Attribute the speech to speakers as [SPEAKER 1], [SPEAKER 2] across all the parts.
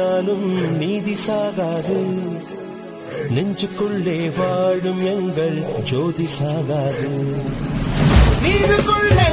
[SPEAKER 1] நீருக்குள்ளே நீதி சாகாது. நெஞ்சுக்குள்ளே வாழும் எங்கள் ஜோதி சாகாது. நீருக்குள்ளே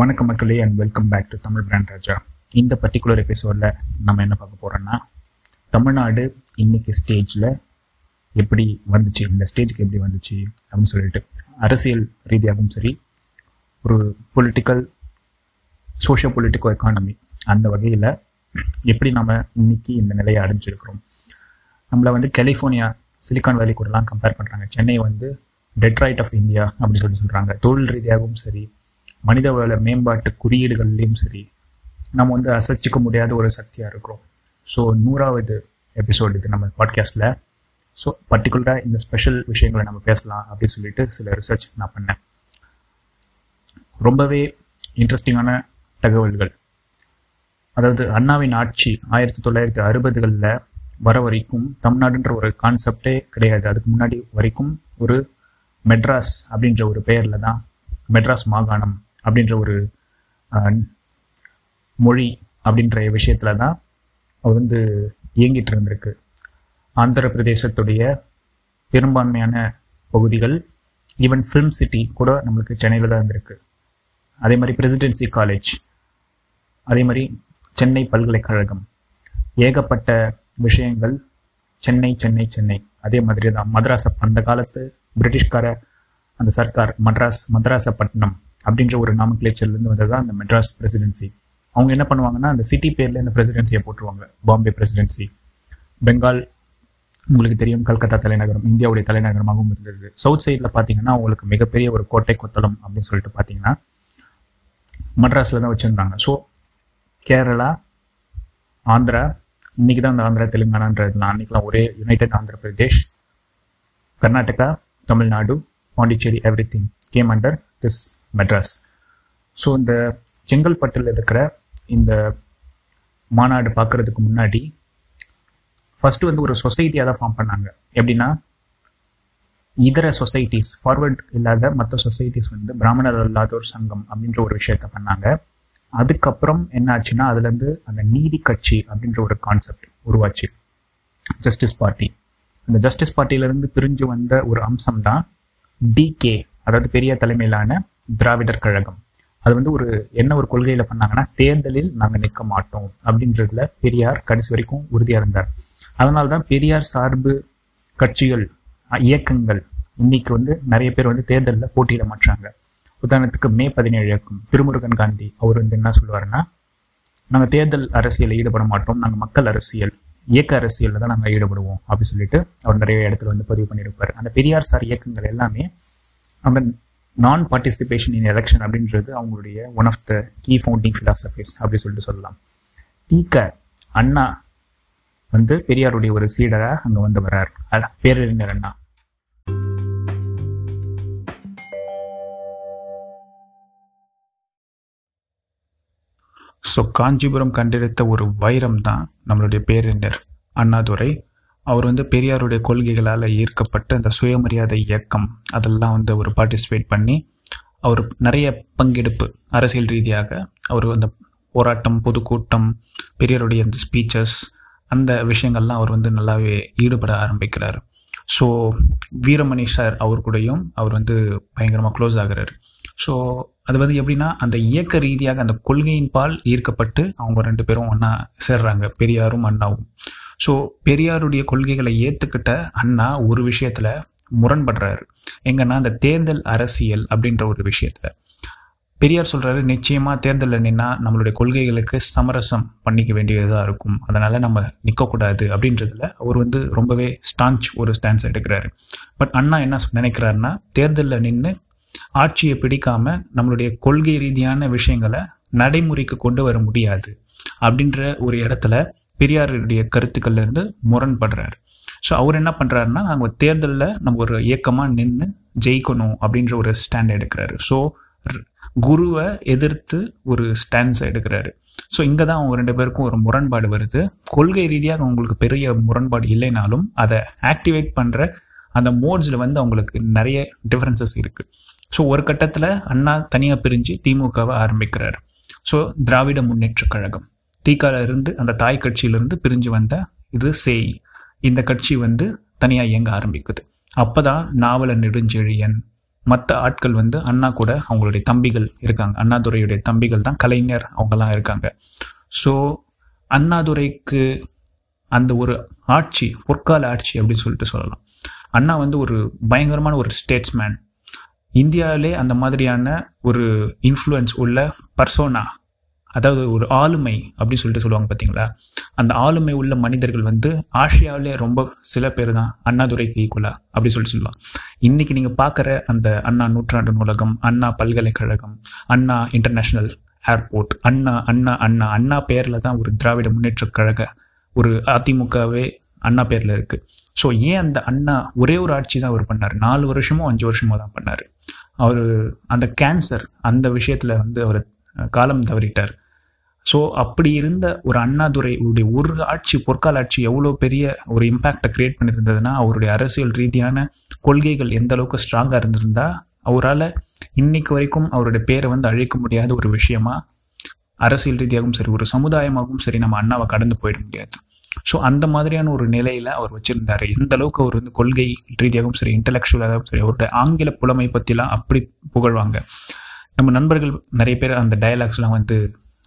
[SPEAKER 2] வணக்கம் மக்களே and welcome back to Tamil brand Raja. இந்த பர்டிகுலர் எபிசோடில் நம்ம என்ன பார்க்க போகிறோன்னா தமிழ்நாடு இன்னைக்கு ஸ்டேஜில் எப்படி வந்துச்சு இந்த ஸ்டேஜுக்கு எப்படி வந்துச்சு அப்படின்னு சொல்லிட்டு அரசியல் ரீதியாகவும் சரி ஒரு பொலிட்டிக்கல் சோஷியோ பொலிட்டிக்கல் எக்கானமி அந்த வகையில் எப்படி நம்ம இன்னைக்கு இந்த நிலையை அடைஞ்சிருக்கிறோம். நம்மளை வந்து கலிஃபோர்னியா சிலிக்கான் வேலி கூடலாம் கம்பேர் பண்ணுறாங்க சென்னை வந்து டெட்ரைட் ஆஃப் இந்தியா அப்படின்னு சொல்லி சொல்கிறாங்க தொழில் ரீதியாகவும் சரி மனிதவள மேம்பாட்டு குறியீடுகள்லையும் சரி நம்ம வந்து அசைச்சிக்க முடியாத ஒரு சக்தியாக இருக்கிறோம். ஸோ நூறாவது எபிசோடு இது நம்ம பாட்காஸ்ட்டில் ஸோ பர்டிகுலராக இந்த ஸ்பெஷல் விஷயங்களை நம்ம பேசலாம் அப்படின்னு சொல்லிட்டு சில ரிசர்ச் நான் பண்ணேன். ரொம்பவே இன்ட்ரெஸ்டிங்கான தகவல்கள். அதாவது அண்ணாவின் ஆட்சி ஆயிரத்தி தொள்ளாயிரத்தி அறுபதுகளில் வர வரைக்கும் தமிழ்நாடுன்ற ஒரு கான்செப்டே கிடையாது. அதுக்கு முன்னாடி வரைக்கும் ஒரு மெட்ராஸ் அப்படின்ற ஒரு பெயரில் தான் மெட்ராஸ் மாகாணம் அப்படின்ற ஒரு மொழி அப்படின்ற விஷயத்தில் தான் அவர் வந்து இயங்கிட்டு இருந்திருக்கு. ஆந்திர பிரதேசத்துடைய பெரும்பான்மையான பகுதிகள் ஈவன் ஃபிலிம் சிட்டி கூட நம்மளுக்கு சென்னையில் தான் இருந்திருக்கு. அதே மாதிரி பிரசிடென்சி காலேஜ் அதே மாதிரி சென்னை பல்கலைக்கழகம். ஏகப்பட்ட விஷயங்கள் சென்னை சென்னை சென்னை. அதே மாதிரி தான் மதராச அந்த காலத்து பிரிட்டிஷ்கார அந்த சர்க்கார் மட்ராஸ் மதராசப்பட்டினம். அப்படின்ற ஒரு நாமக்லேச்சர்லேருந்து வந்தது தான் அந்த மெட்ராஸ் பிரசிடென்சி அவங்க என்ன பண்ணுவாங்கன்னா அந்த சிட்டி பேரில் இந்த பிரசிடென்சியை போட்டுருவாங்க. பாம்பே பிரசிடென்சி பெங்கால் உங்களுக்கு தெரியும் கல்கத்தா தலைநகரம் இந்தியாவுடைய தலைநகரமாகவும் இருந்தது. சவுத் சைடில் பார்த்தீங்கன்னா உங்களுக்கு மிகப்பெரிய ஒரு கோட்டை கொத்தளம் அப்படின்னு சொல்லிட்டு பார்த்தீங்கன்னா மட்ராஸில் தான் வச்சுருந்தாங்க. ஸோ கேரளா ஆந்திரா இன்னைக்கு தான் அந்த ஆந்திரா தெலுங்கானான்றதுலாம் அன்றைக்கெலாம் ஒரே united Andhra Pradesh Karnataka Tamil Nadu Pondicherry everything came under this Madras. So இந்த செங்கல்பட்டில் இருக்கிற இந்த மாநாடு பார்க்குறதுக்கு முன்னாடி ஃபர்ஸ்ட் வந்து ஒரு சொசைட்டியாக தான் ஃபார்ம் பண்ணாங்க. எப்படின்னா இதர சொசைட்டிஸ் ஃபார்வர்ட் இல்லாத மற்ற சொசைட்டிஸ் வந்து பிராமணர் அல்லாதோர் சங்கம் அப்படின்ற ஒரு விஷயத்த பண்ணாங்க. அதுக்கப்புறம் என்ன ஆச்சுன்னா அதுலேருந்து அந்த நீதி கட்சி அப்படின்ற ஒரு கான்செப்ட் உருவாச்சு. ஜஸ்டிஸ் பார்ட்டி அந்த ஜஸ்டிஸ் பார்ட்டியிலேருந்து பிரிஞ்சு வந்த ஒரு அம்சம் தான் டிகே அதாவது பெரியார் தலைமையிலான திராவிடர் கழகம். அது வந்து ஒரு என்ன ஒரு கொள்கையில் பண்ணாங்கன்னா தேர்தலில் நாங்கள் நிற்க மாட்டோம் அப்படின்றதுல பெரியார் கடைசி வரைக்கும் உறுதியாக இருந்தார். அதனால தான் பெரியார் சார்பு கட்சிகள் இயக்கங்கள் இன்னைக்கு வந்து நிறைய பேர் வந்து தேர்தலில் போட்டியிட மாட்டாங்க உதாரணத்துக்கு மே பதினேழு இயக்கம் திருமுருகன் காந்தி அவர் வந்து என்ன சொல்லுவாருன்னா நாங்கள் தேர்தல் அரசியலில் ஈடுபட மாட்டோம். நாங்கள் மக்கள் அரசியல் இயக்க அரசியலில் தான் நாங்கள் ஈடுபடுவோம். அப்படின்னு சொல்லிட்டு அவர் நிறைய இடத்துல வந்து பதிவு பண்ணியிருப்பார். அந்த பெரியார் சார் இயக்கங்கள் எல்லாமே அந்த நான் பார்ட்டிசிபேஷன் இன் எலெக்ஷன் அப்படின்றது அவங்களுடைய one of the key founding philosophies அப்படி சொல்லிட்டு சொல்லலாம். தீக்க அண்ணா வந்து பெரியாருடைய ஒரு சீடராக அங்கே வந்து வர்றார். பேரறிஞர் அண்ணா. ஸோ காஞ்சிபுரம் கண்டெடுத்த ஒரு வைரம் தான் நம்மளுடைய பேரறிஞர் அண்ணாதுரை. அவர் வந்து பெரியாருடைய கொள்கைகளால் ஈர்க்கப்பட்டு அந்த சுயமரியாதை இயக்கம். அதெல்லாம் வந்து அவர் பார்ட்டிசிபேட் பண்ணி அவர் நிறைய பங்கெடுப்பு அரசியல் ரீதியாக அவர் அந்த போராட்டம் பொதுக்கூட்டம் பெரியாருடைய அந்த ஸ்பீச்சஸ் அந்த விஷயங்கள்லாம் அவர் வந்து நல்லாவே ஈடுபட ஆரம்பிக்கிறார். ஸோ வீரமணி சார் அவர் கூடயும் அவர் வந்து பயங்கரமாக க்ளோஸ் ஆகிறார். ஸோ அது வந்து எப்படின்னா அந்த இயக்க ரீதியாக அந்த கொள்கையின் பால் ஈர்க்கப்பட்டு அவங்க ரெண்டு பேரும் ஒன்றா சேர்றாங்க பெரியாரும் அண்ணாவும். ஸோ பெரியாருடைய கொள்கைகளை ஏற்றுக்கிட்ட அண்ணா ஒரு விஷயத்தில் முரண்படுறாரு. எங்கன்னா அந்த தேர்தல் அரசியல் அப்படின்ற ஒரு விஷயத்தில். பெரியார் சொல்கிறாரு நிச்சயமாக தேர்தலில் நின்னா நம்மளுடைய கொள்கைகளுக்கு சமரசம் பண்ணிக்க வேண்டியதாக இருக்கும். அதனால் நம்ம நிற்கக்கூடாது அப்படின்றதுல அவர் வந்து ரொம்பவே ஸ்டான்ச் ஒரு ஸ்டான்ஸ் எடுக்கிறாரு. பட் அண்ணா என்ன நினைக்கிறாருன்னா தேர்தலில் நின்று ஆட்சியை பிடிக்காம நம்மளுடைய கொள்கை ரீதியான விஷயங்களை நடைமுறைக்கு கொண்டு வர முடியாது அப்படின்ற ஒரு இடத்துல பெரியாருடைய கருத்துக்கள்ல இருந்து முரண்படுறாரு. ஸோ அவர் என்ன பண்ணுறாருன்னா நாங்கள் தேர்தலில் நம்ம ஒரு இயக்கமாக நின்று ஜெயிக்கணும் அப்படின்ற ஒரு ஸ்டாண்ட் எடுக்கிறாரு. ஸோ குருவை எதிர்த்து ஒரு ஸ்டாண்ட்ஸ் எடுக்கிறாரு. ஸோ இங்கே தான் அவங்க ரெண்டு பேருக்கும் ஒரு முரண்பாடு வருது. கொள்கை ரீதியாக அவங்களுக்கு பெரிய முரண்பாடு இல்லைனாலும் அதை ஆக்டிவேட் பண்ணுற அந்த மோட்ஸில் வந்து அவங்களுக்கு நிறைய டிஃப்ரென்சஸ் இருக்குது ஸோ ஒரு கட்டத்தில் அண்ணா தனியாக பிரிஞ்சு திமுகவை ஆரம்பிக்கிறார். ஸோ திராவிட முன்னேற்ற கழகம். தீக்கால இருந்து அந்த தாய் கட்சியிலிருந்து பிரிஞ்சு வந்த இது சேய். இந்த கட்சி வந்து தனியாக இயங்க ஆரம்பிக்குது. அப்போ தான் நாவலர் நெடுஞ்செழியன் மற்ற ஆட்கள் வந்து அண்ணா கூட அவங்களுடைய தம்பிகள் இருக்காங்க. அண்ணாதுரையுடைய தம்பிகள் தான் கலைஞர் அவங்கெல்லாம் இருக்காங்க. ஸோ அண்ணாதுரைக்கு அந்த ஒரு ஆட்சி பொற்கால ஆட்சி அப்படின்னு சொல்லிட்டு சொல்லலாம். அண்ணா வந்து ஒரு பயங்கரமான ஒரு ஸ்டேட்ஸ்மேன் இந்தியாவிலே அந்த மாதிரியான ஒரு இன்ஃப்ளூயன்ஸ் உள்ள பர்சோனா அதாவது ஒரு ஆளுமை அப்படின்னு சொல்லிட்டு சொல்லுவாங்க பார்த்தீங்களா? அந்த ஆளுமை உள்ள மனிதர்கள் வந்து ஆசியாவிலே ரொம்ப சில பேர் தான் அண்ணாதுரைக்கு ஈக்குவலா அப்படின்னு சொல்லிட்டு சொல்லலாம். இன்னைக்கு நீங்கள் பார்க்குற அந்த அண்ணா நூற்றாண்டு நூலகம் அண்ணா பல்கலைக்கழகம் அண்ணா இன்டர்நேஷ்னல் ஏர்போர்ட் அண்ணா அண்ணா அண்ணா அண்ணா பேரில் தான் ஒரு திராவிட முன்னேற்றக் கழக ஒரு அதிமுகவே அண்ணா பேரில் இருக்குது ஸோ ஏன் அந்த அண்ணா ஒரே ஒரு ஆட்சி தான் அவர் பண்ணார்? நாலு வருஷமோ அஞ்சு வருஷமோ தான் பண்ணார். அவர் அந்த கேன்சர் அந்த விஷயத்தில் வந்து அவர் காலம் தவறிட்டார். ஸோ அப்படி இருந்த ஒரு அண்ணாதுரை உடைய ஒரு ஆட்சி பொற்கால ஆட்சி எவ்வளோ பெரிய ஒரு இம்பேக்டை கிரியேட் பண்ணியிருந்ததுன்னா அவருடைய அரசியல் ரீதியான கொள்கைகள் எந்த அளவுக்கு ஸ்ட்ராங்காக இருந்திருந்தா அவரால் இன்னைக்கு வரைக்கும் அவருடைய பேரை வந்து அழைக்க முடியாத ஒரு விஷயமா அரசியல் ரீதியாகவும் சரி ஒரு சமுதாயமாகவும் சரி நம்ம அண்ணாவை கடந்து போயிட முடியாது. ஸோ அந்த மாதிரியான ஒரு நிலையில் அவர் வச்சுருந்தாரு. எந்த அளவுக்கு அவர் வந்து கொள்கை ரீதியாகவும் சரி இன்டலெக்சுவலாகவும் சரி அவருடைய ஆங்கில புலமை பற்றிலாம் அப்படி புகழ்வாங்க. நம்ம நண்பர்கள் நிறைய பேர் அந்த டயலாக்ஸ்லாம் வந்து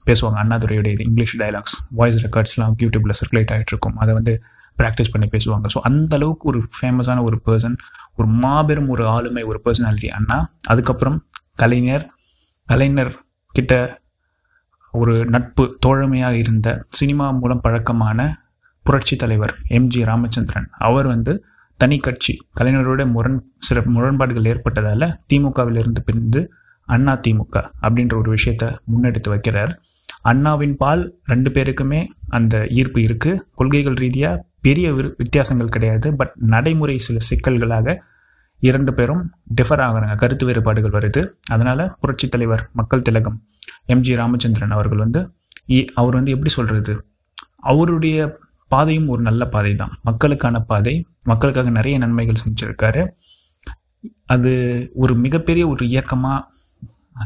[SPEAKER 2] பேசுவாங்க. அண்ணாதுரையுடைய இது இங்கிலீஷ் டயலாக்ஸ் வாய்ஸ் ரெக்கார்ட்ஸ்லாம் யூடியூப்பில் சர்க்குலேட் ஆகிட்டுருக்கும் அதை வந்து ப்ராக்டிஸ் பண்ணி பேசுவாங்க. ஸோ அந்த அளவுக்கு ஒரு ஃபேமஸான ஒரு பர்சன் ஒரு மாபெரும் ஒரு ஆளுமை ஒரு பர்சனாலிட்டி அண்ணா. அதுக்கப்புறம் கலைஞர் கலைஞர் கிட்ட ஒரு நட்பு தோழமையாக இருந்த சினிமா மூலம் பழக்கமான புரட்சி தலைவர் எம்ஜி ராமச்சந்திரன். அவர் வந்து தனி கட்சி கலைஞரோட முரண் சில முரண்பாடுகள் ஏற்பட்டதால் திமுகவிலிருந்து பிரிந்து அண்ணா திமுக அப்படின்ற ஒரு விஷயத்த முன்னெடுத்து வைக்கிறார். அண்ணாவின் பால் ரெண்டு பேருக்குமே அந்த ஈர்ப்பு இருக்குது கொள்கைகள் ரீதியாக பெரிய விரு- வித்தியாசங்கள் கிடையாது. பட் நடைமுறை சில சிக்கல்களாக இரண்டு பேரும் டிஃபர் ஆகுறாங்க. கருத்து வேறுபாடுகள் வருது. அதனால் புரட்சி தலைவர் மக்கள் திலகம் எம்ஜி ராமச்சந்திரன் அவர்கள் வந்து இ- அவர் வந்து எப்படி சொல்கிறது அவருடைய பாதையும் ஒரு நல்ல பாதை தான் மக்களுக்கான பாதை மக்களுக்காக நிறைய நன்மைகள் செஞ்சுருக்காரு. அது ஒரு மிகப்பெரிய ஒரு இயக்கமாக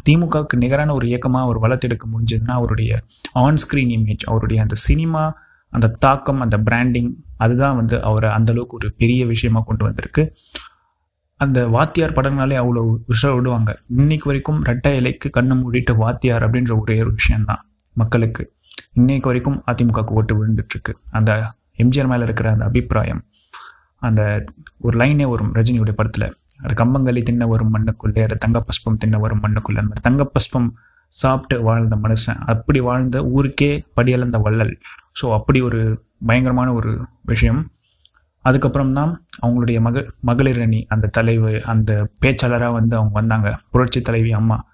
[SPEAKER 2] திமுகவுக்கு நிகரான ஒரு இயக்கமாக அவர் வளர்த்தெடுக்க முடிஞ்சதுன்னா அவருடைய ஆன்ஸ்க்ரீன் இமேஜ் அவருடைய அந்த சினிமா அந்த தாக்கம் அந்த பிராண்டிங் அதுதான் வந்து அவரை அந்தளவுக்கு ஒரு பெரிய விஷயமாக கொண்டு வந்திருக்கு. அந்த வாத்தியார் படங்களாலே அவ்வளோ விஷயம் விடுவாங்க இன்னைக்கு வரைக்கும் ரெட்டை இலைக்கு கண்ணு மூடிட்டு வாத்தியார் அப்படின்ற ஒரே ஒரு விஷயம்தான் மக்களுக்கு. இன்னைக்கு வரைக்கும் அதிமுகவுக்கு ஓட்டு விழுந்துட்டுருக்கு. அந்த எம்ஜிஆர் மேலே இருக்கிற அந்த அபிப்பிராயம் அந்த ஒரு லைனே வரும் ரஜினியுடைய படத்தில். கம்பங்களி தின்ன வரும் மண்ணுக்குள்ளே அது தங்கப்பஸ்பம் தின்ன வரும் மண்ணுக்குள்ளே. அந்த மாதிரி தங்கப்பஸ்பம் சாப்பிட்டு வாழ்ந்த மனுஷன் அப்படி வாழ்ந்த ஊருக்கே படியளந்த வள்ளல். ஸோ அப்படி ஒரு பயங்கரமான ஒரு விஷயம். அதுக்கப்புறம் தான் அவங்களுடைய மக மகளிர் அணி அந்த தலைவு அந்த பேச்சாளராக வந்து அவங்க வந்தாங்க. புரட்சி தலைவி அம்மா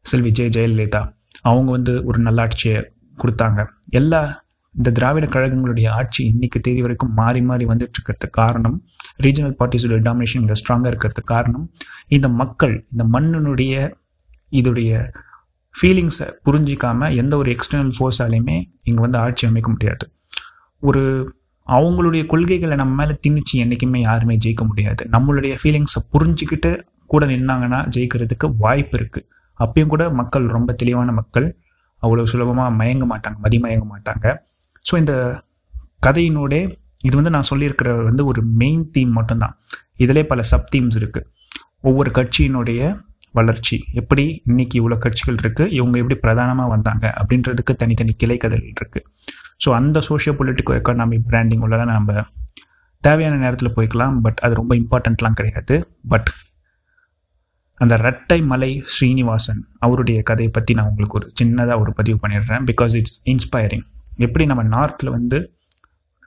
[SPEAKER 2] செல்வி ஜெய ஜெயலலிதா. அவங்க வந்து ஒரு நல்லாட்சியை கொடுத்தாங்க. எல்லா இந்த திராவிட கழகங்களுடைய ஆட்சி இன்னைக்கு தேதி வரைக்கும் மாறி மாறி வந்துட்டு இருக்கிறதுக்கு காரணம் ரீஜனல் பார்ட்டிஸோட டாமினேஷன் இங்கே ஸ்ட்ராங்காக இருக்கிறதுக்கு காரணம் இந்த மக்கள் இந்த மண்ணினுடைய இதோடைய ஃபீலிங்ஸை புரிஞ்சிக்காமல் எந்த ஒரு எக்ஸ்டர்னல் ஃபோர்ஸாலையுமே இங்கே வந்து ஆட்சி அமைக்க முடியாது. ஒரு அவங்களுடைய கொள்கைகளை நம்ம மேலே திணிச்சு என்றைக்குமே யாருமே ஜெயிக்க முடியாது. நம்மளுடைய ஃபீலிங்ஸை புரிஞ்சுக்கிட்டு கூட நின்னாங்கன்னா ஜெயிக்கிறதுக்கு வாய்ப்பு இருக்குது அப்பயும் கூட மக்கள் ரொம்ப தெளிவான மக்கள் அவ்வளோ சுலபமாக மயங்க மாட்டாங்க மதிமயங்க மாட்டாங்க. ஸோ இந்த கதையினோட இது வந்து நான் சொல்லியிருக்கிற வந்து ஒரு மெயின் தீம் மட்டும்தான். இதிலே பல சப் தீம்ஸ் இருக்குது ஒவ்வொரு கட்சியினுடைய வளர்ச்சி. எப்படி இன்னைக்கு இவ்வளோ கட்சிகள் இருக்குது இவங்க எப்படி பிரதானமாக வந்தாங்க? அப்படின்றதுக்கு தனித்தனி கிளை கதைகள் இருக்குது ஸோ அந்த சோஷியோ பொலிட்டிக்கோ எக்கானாமிக் பிராண்டிங் உள்ள நம்ம தேவையான நேரத்தில் போய்க்கலாம். பட் அது ரொம்ப இம்பார்ட்டண்ட்லாம் கிடையாது. பட் அந்த ரெட்டை மலை ஸ்ரீனிவாசன் அவருடைய கதையை பற்றி நான் உங்களுக்கு ஒரு சின்னதாக ஒரு பதிவு பண்ணிடுறேன். பிகாஸ் இட்ஸ் இன்ஸ்பைரிங் எப்படி நம்ம நார்த்தில் வந்து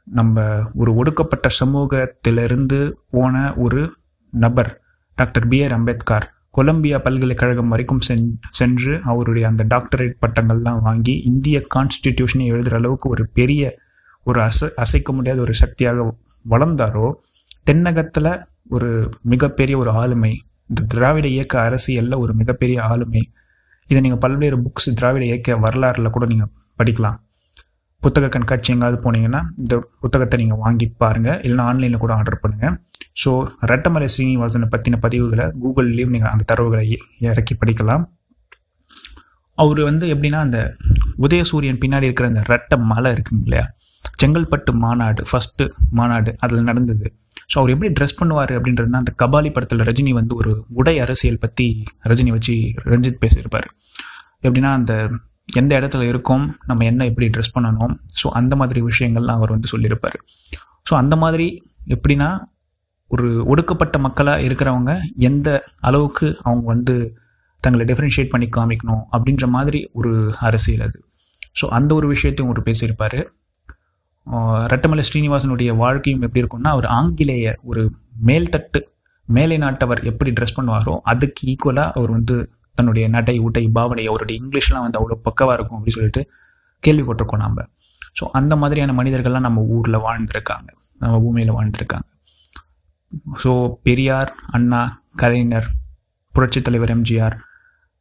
[SPEAKER 2] நம்ம ஒரு ஒடுக்கப்பட்ட சமூகத்திலிருந்து போன ஒரு நபர் doctor B R Ambedkar Columbia பல்கலைக்கழகம் வரைக்கும் சென் சென்று அவருடைய அந்த டாக்டரேட் பட்டங்கள்லாம் வாங்கி இந்திய கான்ஸ்டிடியூஷனை எழுதுகிற அளவுக்கு ஒரு பெரிய ஒரு அசை அசைக்க முடியாத ஒரு சக்தியாக வளர்ந்தாரோ தென்னகத்தில் ஒரு மிகப்பெரிய ஒரு ஆளுமை இந்த திராவிட இயக்க அரசியலில் ஒரு மிகப்பெரிய ஆளுமை. இதை நீங்கள் பல்வேறு புக்ஸ் திராவிட இயக்க வரலாறுல கூட நீங்கள் படிக்கலாம். புத்தக கண்காட்சி எங்காவது போனீங்கன்னா இந்த புத்தகத்தை நீங்கள் வாங்கி பாருங்கள் இல்லைன்னா ஆன்லைனில் கூட ஆர்டர் பண்ணுங்கள் ஸோ ரெட்டமலை ஸ்ரீனிவாசனை பற்றின பதிவுகளை கூகுள்லேயும் நீங்கள் அந்த தரவுகளை இ- இறக்கி படிக்கலாம். அவர் வந்து எப்படின்னா அந்த உதயசூரியன் பின்னாடி இருக்கிற அந்த ரெட்ட மலை இருக்குங்க இல்லையா? செங்கல்பட்டு மாநாடு ஃபஸ்ட்டு மாநாடு அதில் நடந்தது. ஸோ அவர் எப்படி ட்ரெஸ் பண்ணுவார் அப்படின்றதுனா அந்த கபாலி படத்தில் ரஜினி வந்து ஒரு உடை அரசியல் பற்றி ரஜினி வச்சு ரஞ்சித் பேசியிருப்பார். எப்படின்னா அந்த எந்த இடத்துல இருக்கோம் நம்ம என்ன எப்படி ட்ரெஸ் பண்ணணும் ஸோ அந்த மாதிரி விஷயங்கள்லாம் அவர் வந்து சொல்லியிருப்பார். ஸோ அந்த மாதிரி எப்படின்னா ஒரு ஒடுக்கப்பட்ட மக்களாக இருக்கிறவங்க எந்த அளவுக்கு அவங்க வந்து தங்களை டிஃப்ரென்ஷியேட் பண்ணி காமிக்கணும் அப்படின்ற மாதிரி ஒரு அரசியல் அது. ஸோ அந்த ஒரு விஷயத்தையும் அவர் பேசியிருப்பார். ரட்டமலை ஸ்ரீனிவாசனுடைய வாழ்க்கையும் எப்படி இருக்கும்னா அவர் ஆங்கிலேய ஒரு மேல்தட்டு மேலை நாட்டவர் எப்படி ட்ரெஸ் பண்ணுவாரோ அதுக்கு ஈக்குவலாக அவர் வந்து தன்னுடைய நடை உடை பாவனை அவருடைய இங்கிலீஷ்லாம் வந்து அவ்வளோ பக்கவாக இருக்கும் அப்படின்னு சொல்லிட்டு கேள்விப்பட்டிருக்கோம் நம்ம ஸோ அந்த மாதிரியான மனிதர்கள்லாம் நம்ம ஊரில் வாழ்ந்துருக்காங்க. நம்ம பூமியில் வாழ்ந்துருக்காங்க. ஸோ பெரியார் அண்ணா கலைஞர் புரட்சித் தலைவர் எம்ஜிஆர்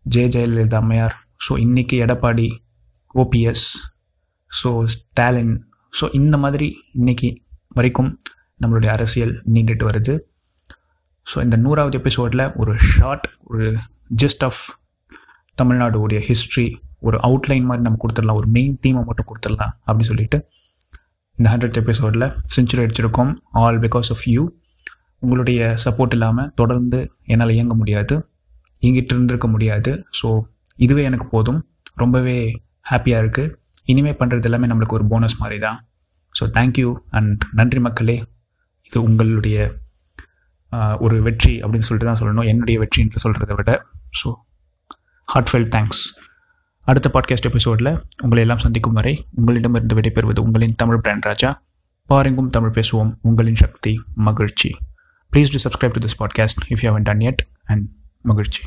[SPEAKER 2] ஜெய ஜெயலலிதா அம்மையார் ஸோ இன்றைக்கி Edappadi OPS so Stalin so இந்த மாதிரி இன்றைக்கி வரைக்கும் நம்மளுடைய அரசியல் நீண்டுட்டு வருது. ஸோ இந்த நூறாவது எபிசோடில் ஒரு ஷார்ட் ஒரு ஜஸ்ட் ஆஃப் தமிழ்நாடுடைய ஹிஸ்ட்ரி ஒரு அவுட்லைன் மாதிரி நம்ம கொடுத்துடலாம். ஒரு மெயின் தீமை மட்டும் கொடுத்துடலாம் அப்படின்னு சொல்லிட்டு இந்த ஹண்ட்ரட் எபிசோடில் செஞ்சுரி அடிச்சிருக்கோம். ஆல் பிகாஸ் ஆஃப் யூ உங்களுடைய சப்போர்ட் இல்லாமல் தொடர்ந்து என்னால் இயங்க முடியாது. இயங்கிட்டு இருந்திருக்க முடியாது. ஸோ இதுவே எனக்கு போதும். ரொம்பவே ஹாப்பியாக இருக்குது இனிமேல் பண்ணுறது எல்லாமே நம்மளுக்கு ஒரு போனஸ் மாதிரி தான் ஸோ தேங்க்யூ அண்ட் நன்றி மக்களே. இது உங்களுடைய ஒரு வெற்றி அப்படின்னு சொல்லிட்டு தான் சொல்லணும். என்னுடைய வெற்றின்னு சொல்கிறத விட. ஸோ ஹார்ட்ஃபெல் தேங்க்ஸ் அடுத்த பாட்காஸ்ட் எபிசோடில் உங்களை எல்லாம் சந்திக்கும் வரை உங்களிடமிருந்து விடைபெறுவது உங்களின் தமிழ் பிராண்ட் ராஜா. பாருங்கும் தமிழ் பேசுவோம். உங்களின் சக்தி மகிழ்ச்சி. Please do subscribe to this podcast if you haven't done it and மகிழ்ச்சி.